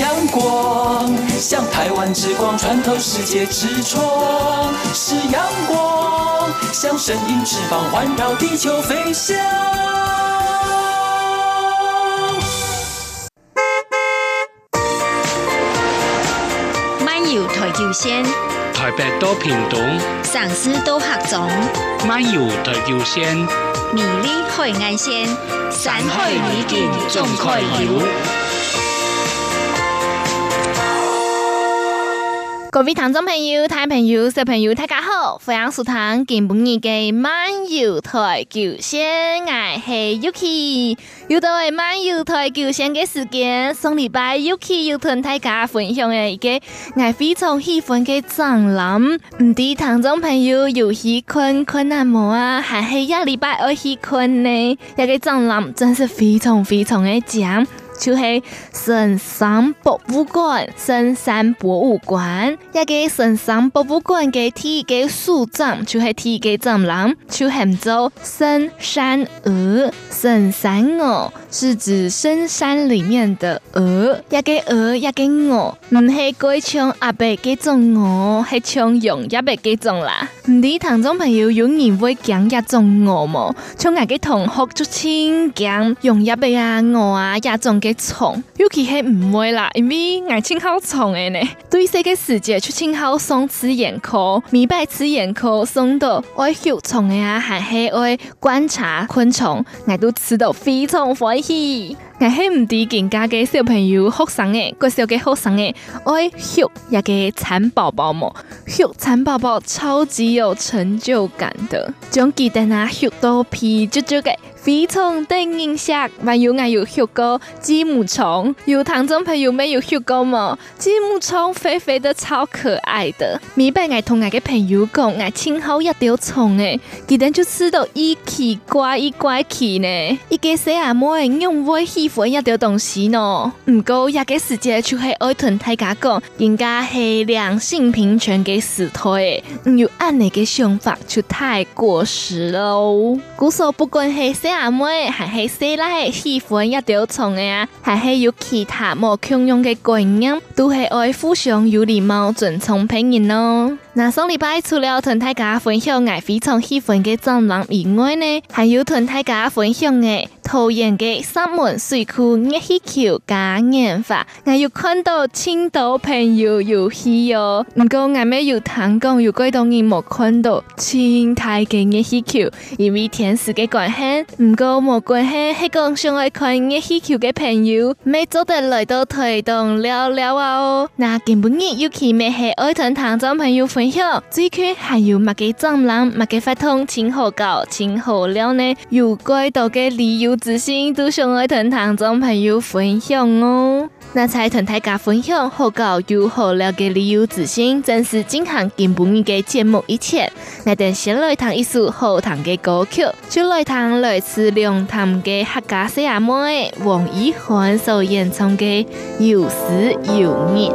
阳光，像台湾之光穿透世界之窗，是阳光，像神鹰翅膀环绕地球飞翔。漫游台九线，台北到屏东，上司到合总，漫游台九线，美丽海岸线，山海美景总可游。各位听众朋友、大朋友、小朋友，大家好！欢迎收听今晡日嘅漫游台九线，我是 Yuki。又到系漫游台九线嘅时间，上礼拜 Yuki 要同大家分享嘅一个我非常喜欢嘅展览。唔知听众朋友有去看看啊冇啊？还是一礼拜二去看呢？一个展览真是非常非常嘅强。就是神山博物馆，神山博物馆，一个神山博物馆嘅第一个首展，就是第一个展览，就喊做神山鹅。神山鹅是指深山里面的鹅，一个鹅，一个鹅，唔系贵像阿伯嘅种鹅，系像用阿伯嘅种啦。唔知听众朋友有人会讲一种鹅么？像我嘅同学就亲讲用阿伯啊鹅啊一种嘅。虫，尤其系唔会啦，因为爱青好虫诶呢。对这个世界出青好送吃眼科，明白吃眼科松到爱学虫诶啊，还系爱观察昆虫，爱都吃到非常欢喜。我系唔知人家嘅小朋友学生诶，个小嘅学生诶，爱学一个蚕宝宝么？学蚕宝宝超级有成就感的，将记得啊学到皮啾啾嘅。非常的印象，还有我有学过鸡母虫，有听众朋友没有学过吗？鸡母虫肥肥的，超可爱的。每摆我同我嘅朋友讲，我亲好一条虫诶，记得就吃到一奇怪一怪奇呢。一个小阿妹用会喜欢一条东西呢，唔过一个世界就系爱同大家讲，人家系两性平权嘅时代，唔有按你嘅想法就太过时咯。故说不管系阿妹还系细粒喜欢一条虫的啊，还系有其他冇共用嘅观念，都系爱互相有礼貌、尊重别人咯。那上礼拜除了同大家分享我非常喜欢的展览以外呢，还有同大家分享嘅桃园嘅三门水库热气球嘉年华，我有看到青岛朋友有去哟，不过我没有听讲有几多人冇看到青台嘅热气球，因为天时嘅关系。唔过没关系，系讲想爱看热气球嘅朋友，每周都来到台东聊聊啊哦。那今晡日有去咩系爱同听众朋友分享，最近还有乜个展览，乜个活动，请好搞，请好了呢？有几多嘅旅游资讯都想爱同听众朋友分享哦。那在同大家分享好搞又好料嘅旅游资讯，真是进行今晡日嘅节目以前，我哋先来谈一首好听的歌曲，就来谈来自龙潭的客家小阿妹王一涵所演唱的《有时有年》。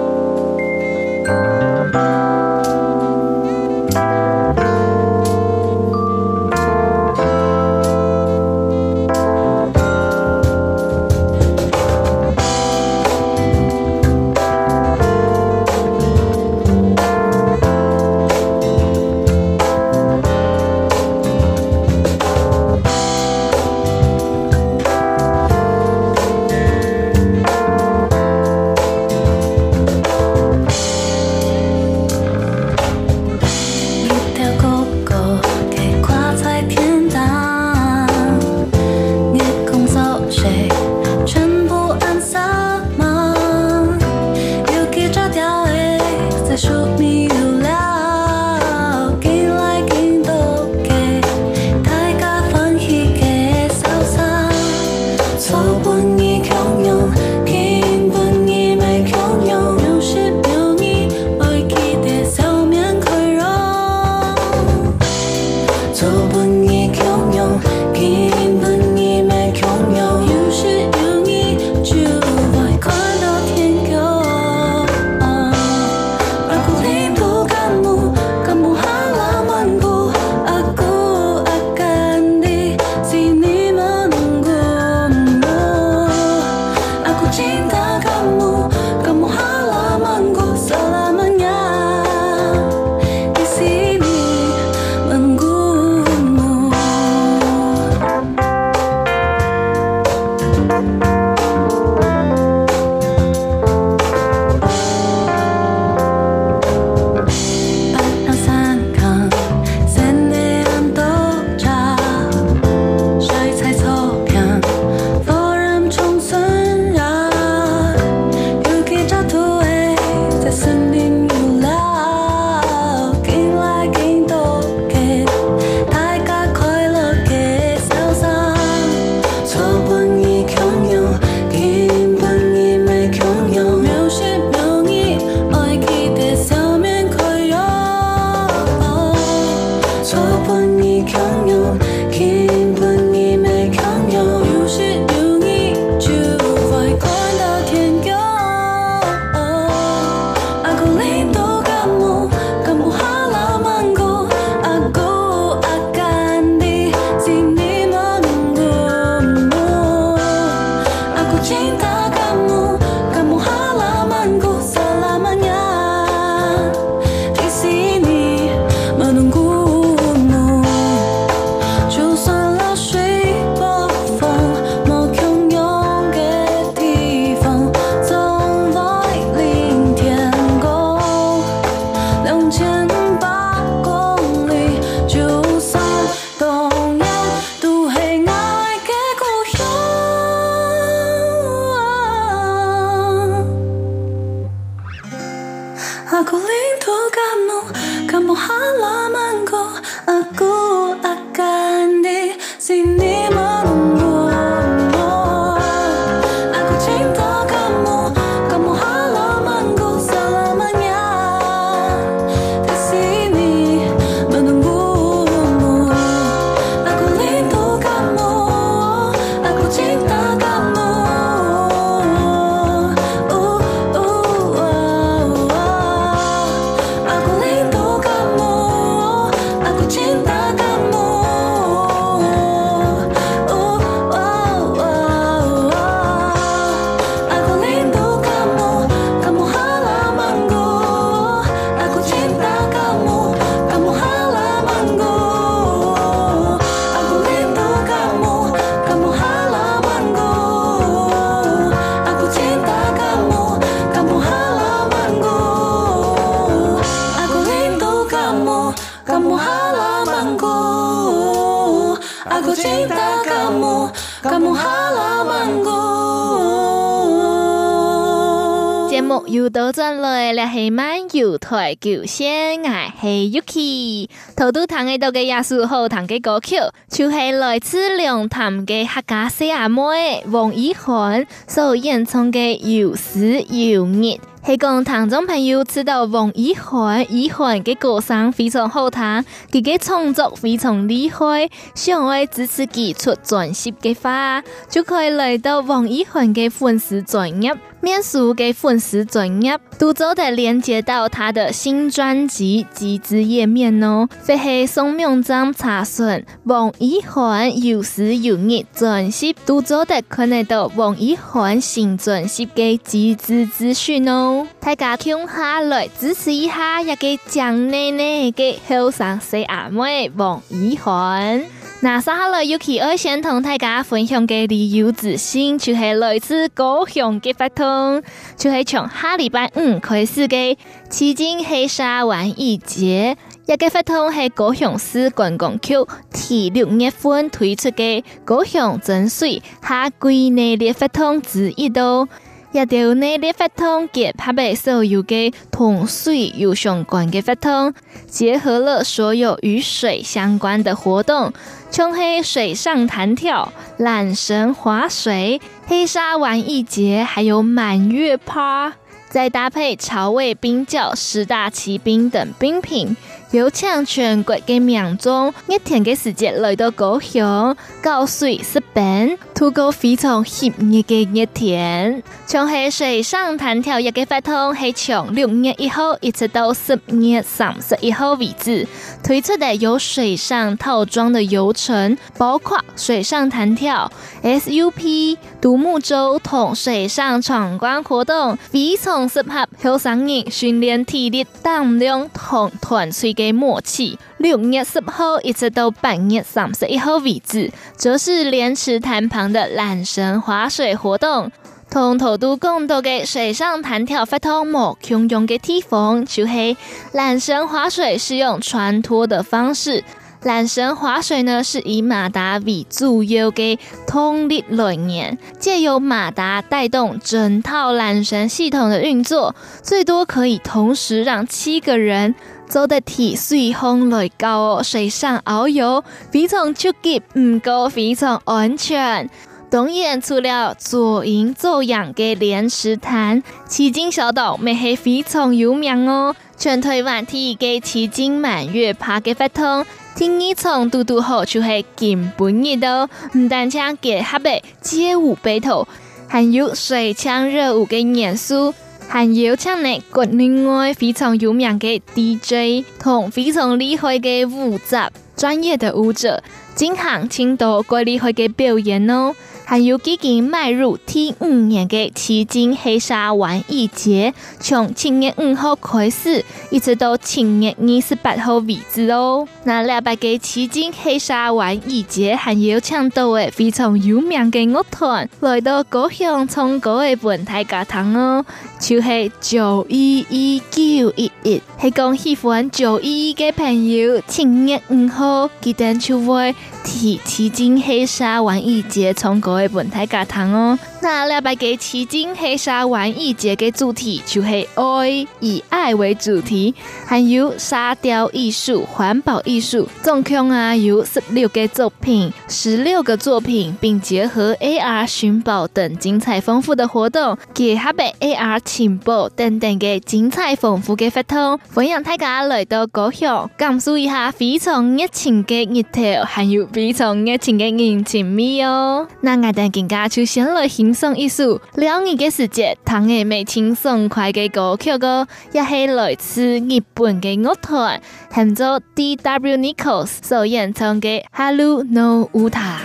台球先，爱系 Yuki。头都弹嘅到嘅亚叔好弹嘅歌曲，就系来自龙潭嘅客家小阿妹王以涵所演唱嘅《有时有日》。系讲听众朋友知道王以涵，以涵嘅歌声非常好听，佢嘅创作非常厉害，想要支持佢出专辑嘅话，就可以来到王以涵嘅粉丝专页。面书嘅粉丝专页，都做得连接到他的新专辑集资页面哦。或是送名章查询王以涵有时有日专辑，都做得看得到王以涵新专辑嘅集资资讯哦。大家听下来支持一下，一个蒋奶奶嘅后生小阿妹王以涵。那接下来有其二先同大家分享嘅旅游资讯，就系来自高雄嘅发通，就系从下礼拜五开始嘅旗津黑沙玩艺节，一个发通系高雄市观光局第六月份推出嘅高雄真水夏季内列发通之一度。一条内列发通结合被所有嘅同水有相关嘅发通，结合了所有与水相关的活动，冲黑水上弹跳、缆绳划水、黑沙玩艺节，还有满月趴，再搭配潮味冰窖、十大奇冰等冰品。有请全国嘅名中一天嘅时间来到高雄，高水是本，土狗非常热热嘅一天。从系水上弹跳一个发通，系从六月一号一直到十月三十一号为止，推出的有水上套装的游程，包括水上弹跳、SUP、独木舟同水上闯关活动，非常适合后生人训练体力、胆量同团队嘅。默契，六月十号一直到八月三十一号为止，则是莲池潭旁的缆绳划水活动。同头都讲到嘅水上弹跳活动冇共用嘅地方，就是缆绳划水是用船拖的方式。缆绳划水呢，是以马达为主要嘅动力来源，借由马达带动整套缆绳系统的运作，最多可以同时让七个人走得体随风来高哦水上遨游，非常出奇，唔过非常安全。当然，除了左营左养嘅莲池潭，旗津小岛咪系非常有名哦。全台湾第一个旗津满月趴嘅活动。听一场嘟嘟好，就是根本热到唔单只结合嘅街舞 battle，还有水枪热舞嘅元素，还有请嚟国内外非常有名嘅 DJ 同非常厉害嘅舞者，专业的舞者进行青岛国内外嘅表演哦。还有已经迈入第五年的旗津黑沙玩艺节，从七月五号开始，一直到七月二十八号为止哦。那礼拜嘅旗津黑沙玩艺节，还有请到的非常有名嘅乐团来到高雄唱歌的本台教堂哦，就是九一一九一一，系讲喜欢九一一嘅朋友，七月五号记得就会提旗津黑沙玩艺节唱歌。为本台教堂哦，那礼拜嘅旗津黑沙玩艺节嘅主题就是爱，以爱为主题，还有沙雕艺术、环保艺术，总共啊有十六个作品，十六个作品，并结合 AR 寻宝等精彩丰富的活动，结合白 AR 寻宝等等嘅精彩丰富嘅活动，欢迎大家来到高雄，感受一下非常热情嘅热头，还有非常热情嘅人情味哦。那我哋更加出现了欣赏艺术两年嘅时节，唐嘅美轻松快的歌曲歌，也是来自日本的乐团，喊做 D.W. Nichols 所演唱的《Hello no Uta》。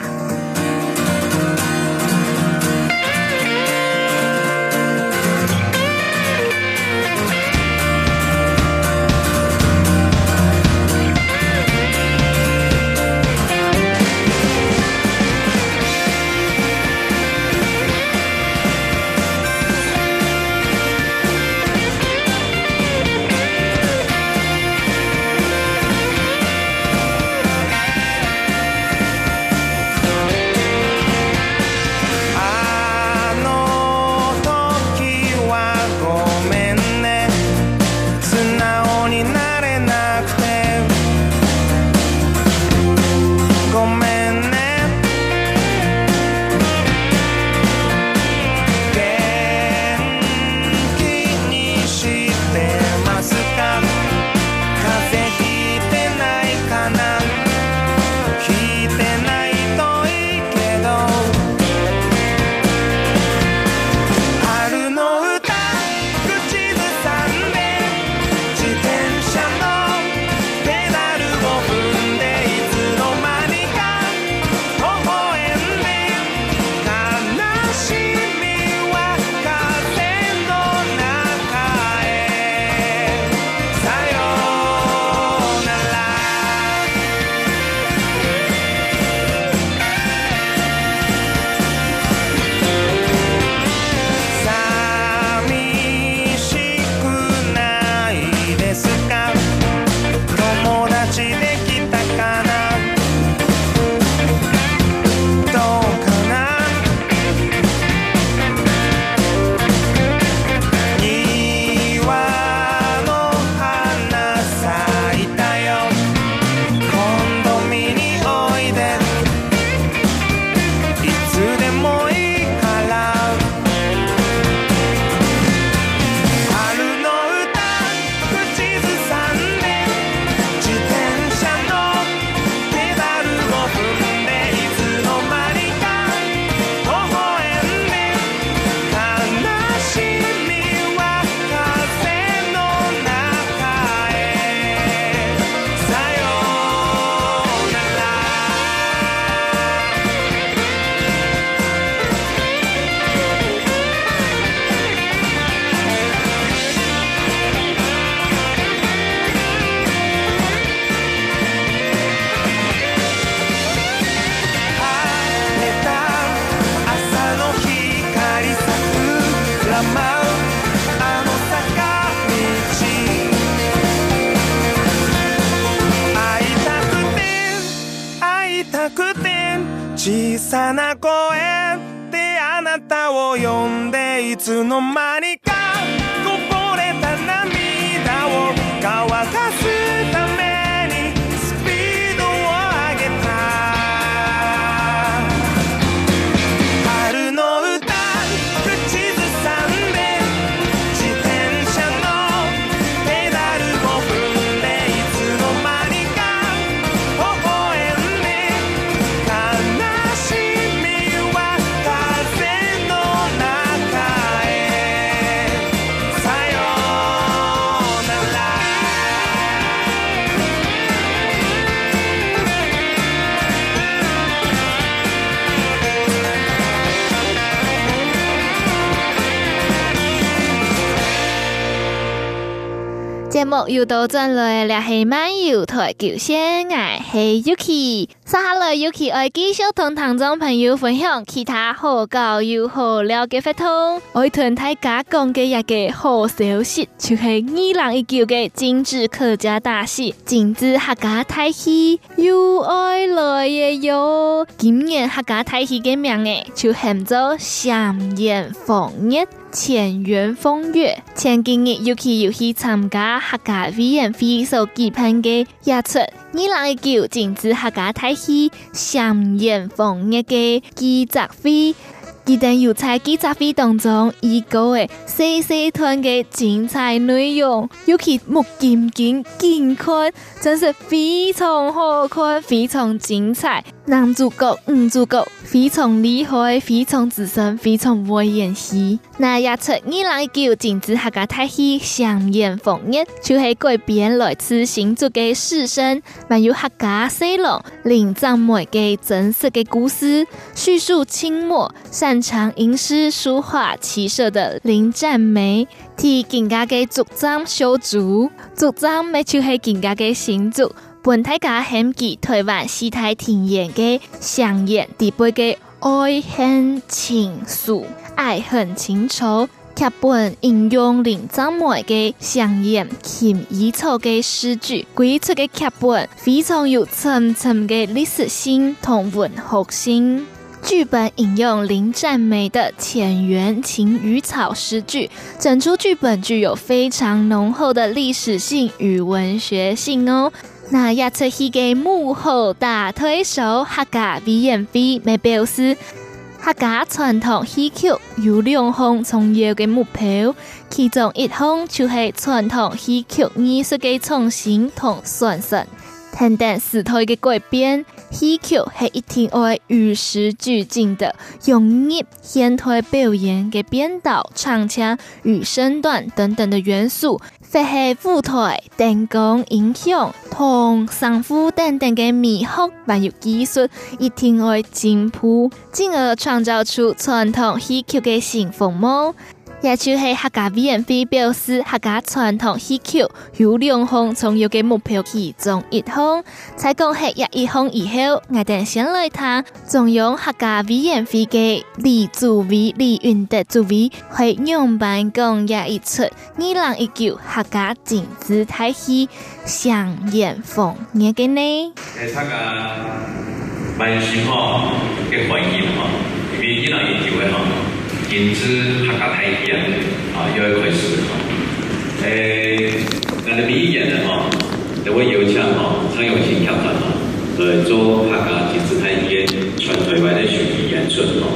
my 节目又到转来了，系漫游台九线，爱是 Yuki。接下来 Yuki 爱继续同听众朋友分享其他好教又好料嘅活动。爱同大家讲嘅一个好消息，就系二零一九嘅金枝客家大戏《金枝客家大戏》又爱来嘅哟。今年客家大戏嘅名诶，就喊做祥延丰月。前圆风月，前几日尤其有去参加客家委员会所举办的演出，二零一九金枝客家大戏上演风月的记者会。记得有在记者会当中，预告诶细细段嘅精彩内容，尤其目金金金看，真是非常好看，非常精彩。男主角、女主角非常厉害，非常资深，非常会演戏。那也出二零一九金枝客家大戏祥延丰月，就是改编来自新竹嘅师生，还有客家西龙林长梅嘅真实嘅故事，叙述清末擅长吟诗书画骑射的林占梅，替金家嘅族长修筑，族长咪就系金家嘅新族。本大家献给台湾四大庭园嘅上演第八个爱恨情愫，爱恨情仇。剧本引用林占梅嘅祥延琴伊草嘅诗句，绘出嘅剧本非常有层层嘅历史性同文学性。剧本引用林占梅的浅圆琴与草诗句，整出剧本具有非常浓厚的历史性与文学性哦。那也出戏嘅幕后大推手客家委员会咪表示，客家传统戏曲有两方重要嘅目标，其中一方就系传统戏曲艺术嘅创新同传承。等等时代嘅改变，戏曲系一定会与时俱进的，融入现代表演嘅编导、唱腔与身段等等的元素。或系舞台、灯光、音响同声符等等嘅美学，还有技术，一定会进步，进而创造出传统戏曲嘅新风貌。也就是客家委员会表示，客家传统戏曲有两项重要嘅目标，其中一项在讲系一一项以后，我哋先来谈中央客家委员会嘅李主委李云德主委会样板讲一出二零一九客家金枝大戏祥延丰月嘅呢？诶，客家蛮喜欢嘅欢迎哈，因为二零一九嘅哈。金枝客家大戏啊，啊，又要开始了哈。诶，那个明年呢哈，就会有请哈蔡永兴剧团哈来做客家金枝大戏全台湾的巡回演出哈。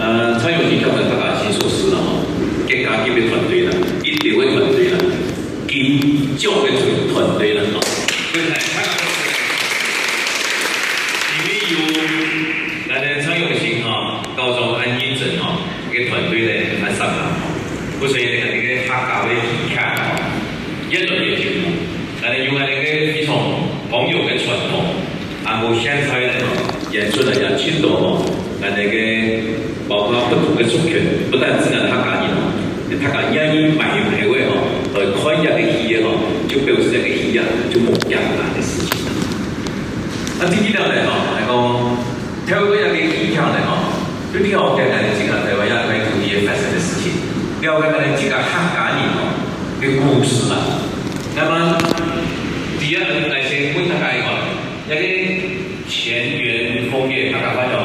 呃，蔡永兴剧团客家新说师了哈，给家级的团队了，一流的团队了，金奖的团团队了哈。所以呢，客家公司里面有那个蔡永兴哈，高中安义镇哈。个团队咧蛮上啦，不是那个那个客家的戏剧哦，演得也挺好，但系用来那个非常丰有的传统，啊，无现在咧演出来也挺多哦，但那个包括不同的族群，不但只能客家人哦，客家演员满有排位哦，而看一个戏哦，就表示这个戏啊就冇简单的事情。那第二点呢，来讲跳过一个戏剧呢，哈，就挺好简单的，讲台湾也可以注标杆的几个客家人的故事那么第一轮来先问大家一个那个前缘后业大家发注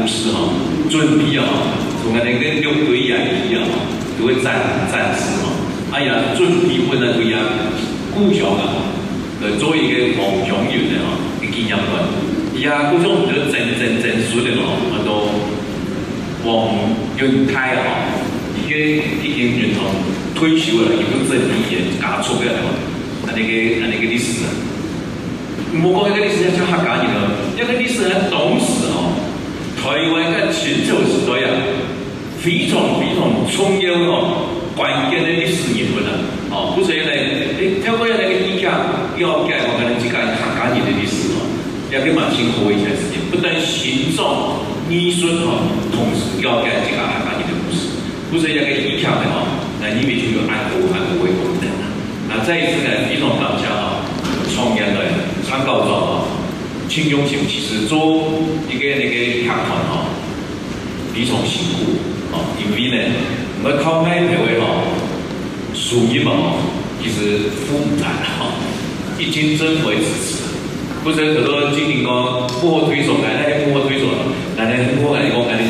故事哈，准备啊，从那个六堆一样一样哈，就会展展示哈。哎呀，准备问那个呀，故乡啊，呃，做一个黄祥元的哈，一个纪念馆。伊啊，故乡我们就真真真实的哈，很多黄元泰啊。个已经人从退休了，有个证明也搞出来了，那那个那那个历史啊，莫讲那个历史叫客家人了，那个历史很懂史哦。台湾在清朝时代呀，非常非常重要哦，关键的历史人物啊，哦，不是原来诶，透过那个以前了解我们这个客家人的历史哦，也给蛮辛苦一些时间，不但欣赏艺术哦，同时了解这个客家人的故事。不是一个以前的哈，那里面就有爱国爱国为功能。那再一次呢，非常感谢哈，创业的参考者哈，请用心，其实做一个那个客团哈，非常辛苦啊，因为呢，我靠卖台湾哈，收益嘛，其实负担哈，一经政府支持，不是很多经营讲幕后推手，来那些幕后推手，来那幕后来讲，来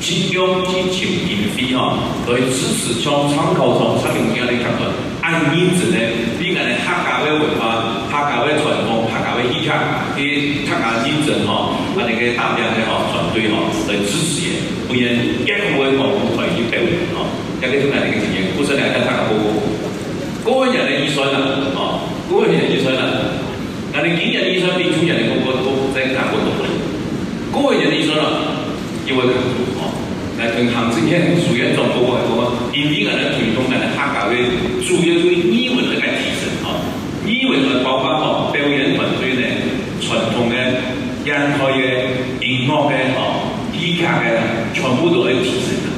尽量去请经费哈，来支持像参考上出名这样的客团，按名字呢，比俺的客家的文化、客家的传统、客家的艺术，给客家精神哈，把那个大家的哈团队哈来支持也，不然一个文化不可以表演哈，这个就俺那个经验，不是两个，个人的预算呢，啊，个人的预算呢，俺的今年预算比去年的哥哥都在干活多了，个人的预算呢，因为。来跟杭州县苏院长报告说，因为俺的推动俺的客家的主要对语文的个提升啊，语文的包括哦表演团队呢，传统的演台的音乐的哦，戏剧的全部都会提升的。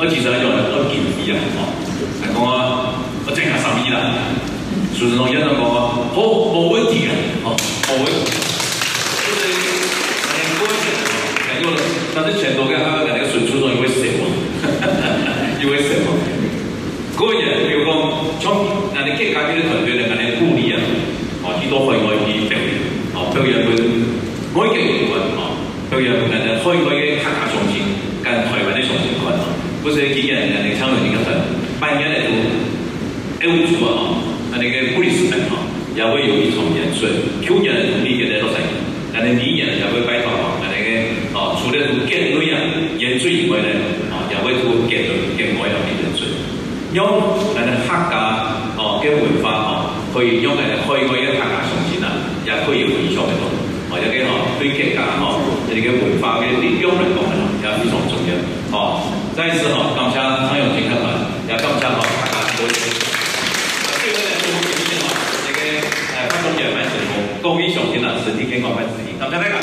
我其实要用个经费啊，哦，来讲。啊，我增加三亿啦，苏院长院长讲。啊，好，没问题啊，哦，没问题。就是很多钱，很多，但是钱多给他。客家的团队咧，咁样鼓励啊，哦，许多海外嘅表演，哦，表演佢外景部分，哦，表演佢哋海外嘅客家相声，跟台湾的相声团，不是今年人哋参与呢个团，半年嚟都 A 五组啊，那个布里斯本啊，也会有一场演出，去年同年嘅都系，但系明年也会拜访啊，那个哦，除了见对啊演出以外咧，啊，也会做见到见外嘅演出，用那个客家。嘅文化哦，可以用嚟开开一客家相声啊，也可以回想得到，或者嘅哦对客家哦，你嘅文化嘅利用嚟讲咧，也非常重要。哦，再一次哈，感谢蔡永金客团，也感谢哦客家多谢。最后呢，祝福你哋哦，呢个诶发送人民成功，恭喜上天啊，身体健康万事如意，感谢大家。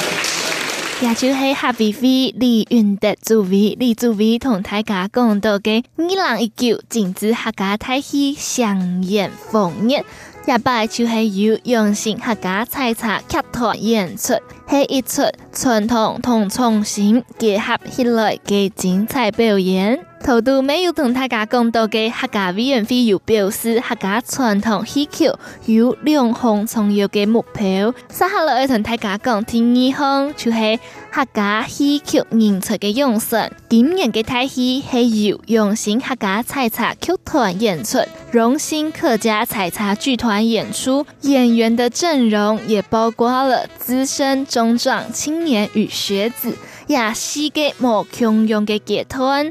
也就是合肥会李云德主委，李主委同大家讲到嘅二零一九金枝客家太戏上演丰年，也摆就是有用心客家采茶剧团演出，系一出传统同创新结合起来嘅精彩表演。头度没有同大家讲到嘅客家委员会有表示，客家传统戏曲有两项重要嘅目标。接下来要同大家讲第二项，就系客家戏曲演出嘅养成。今年嘅大戏系由荣兴客家采茶剧团演出，荣兴客家采茶剧团演出，演员的阵容也包括了资深、中壮、青年与学子。也是个无穷用的解脱，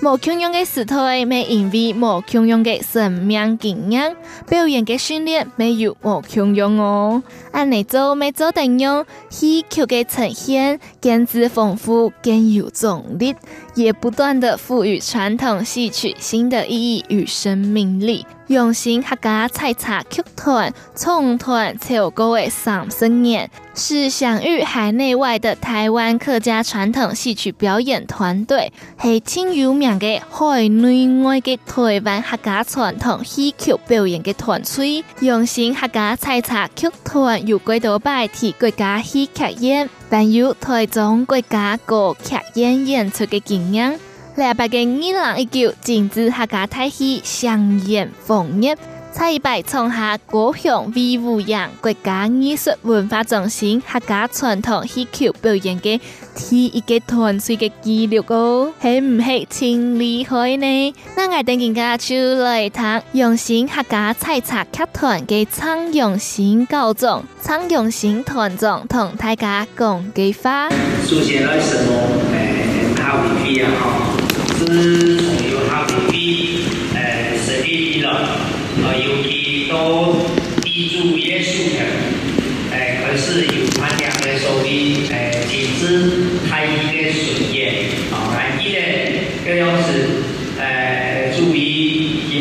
无穷用的时代，没因为无穷用的生命经验，表演的训练没有无穷用哦。按你做没做等用，戏曲的呈现，更之丰富，更有重力，也不断的赋予传统戏曲新的意义与生命力。荣兴客家采茶剧团创团超过的三十年，是享誉海内外的台湾客家传统戏曲表演团队，系挺有名的海内外的台湾客家传统戏曲表演的团队。荣兴客家采茶剧团有几多摆替国家戏剧院，但有台中国家国剧院演出的经验。两百个二零一九金枝客家台戏上演凤叶，蔡一百创下高雄卫武营国家艺术文化中心客家传统戏曲表演嘅第一个团队嘅纪录哦，系唔系挺厉害呢？那我等阵间就来谈荣兴客家采茶剧团嘅苍荣兴高总、苍荣兴团长同大家讲嘅话。首先来什么？诶，他会飞啊！哈。是从有他们的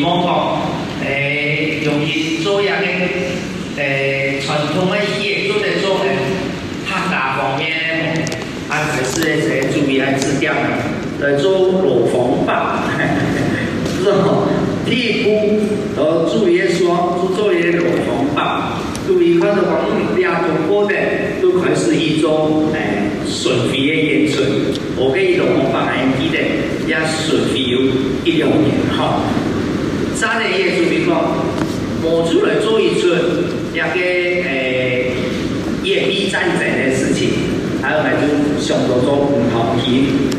意希望讲呃尤其做样个诶传统的戏做的做的客家方面，还是在注意来指点的。来做罗缝簸，是哈，替补和注意说，做一些罗缝簸，注意看到讲两种过的都开始一种诶顺飞的演出，我给一种方法来记得，也顺飞有一两年哈。再来也注意讲，我出来做一出一个诶演绎战争的事情，还有来就想到做五套戏。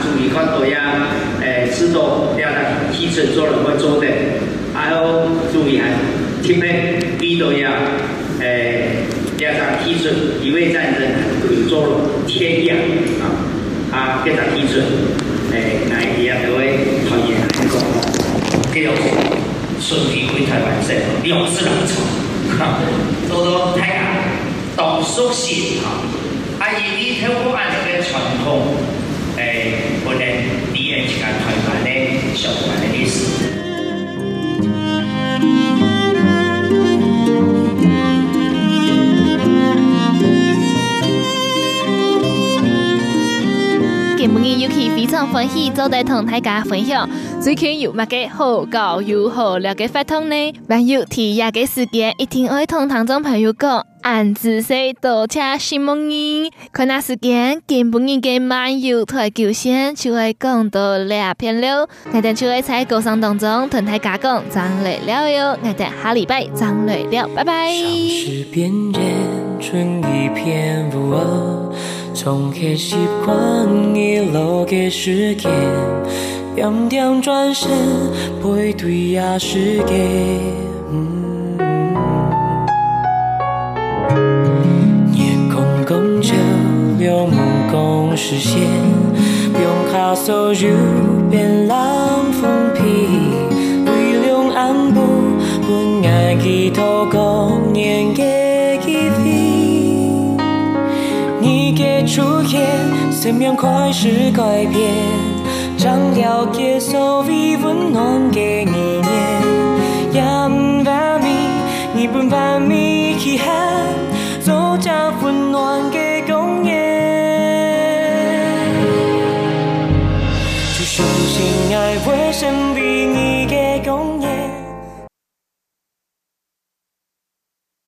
注意看到呀，诶，知道两个提前做了会做的，还有注意还听没？遇到呀，诶，两个提前一位战争有做天样啊，啊，两个提前，诶，哪一样都会讨厌来讲，这样顺便会太完善，了事了成，哈，做到太难，懂熟悉啊，啊，因为透过俺这个传统。诶，我哋第二期嘅台湾咧，相关的历史。今日 Yuki 非常欢喜，做带同大家分享最近有乜嘅好搞又好料嘅活动呢？还有体验嘅时间，一定爱同听众朋友讲。俺仔细多谢新梦儿，看那时间，今晡日嘅漫游台九线就会讲到两篇了。我哋就会在歌声当中同大家讲，张来了哟，我哋下礼拜张来了，拜拜。像是边春一片乌哦，从黑习惯一路嘅时间，点点转身背对呀世界。有目共实现，用卡索入变冷风皮，微凉暗部不爱低头共年嘅记忆。你嘅出现，生命开始改变，让了结所谓温暖给你念 yambami ni 向昏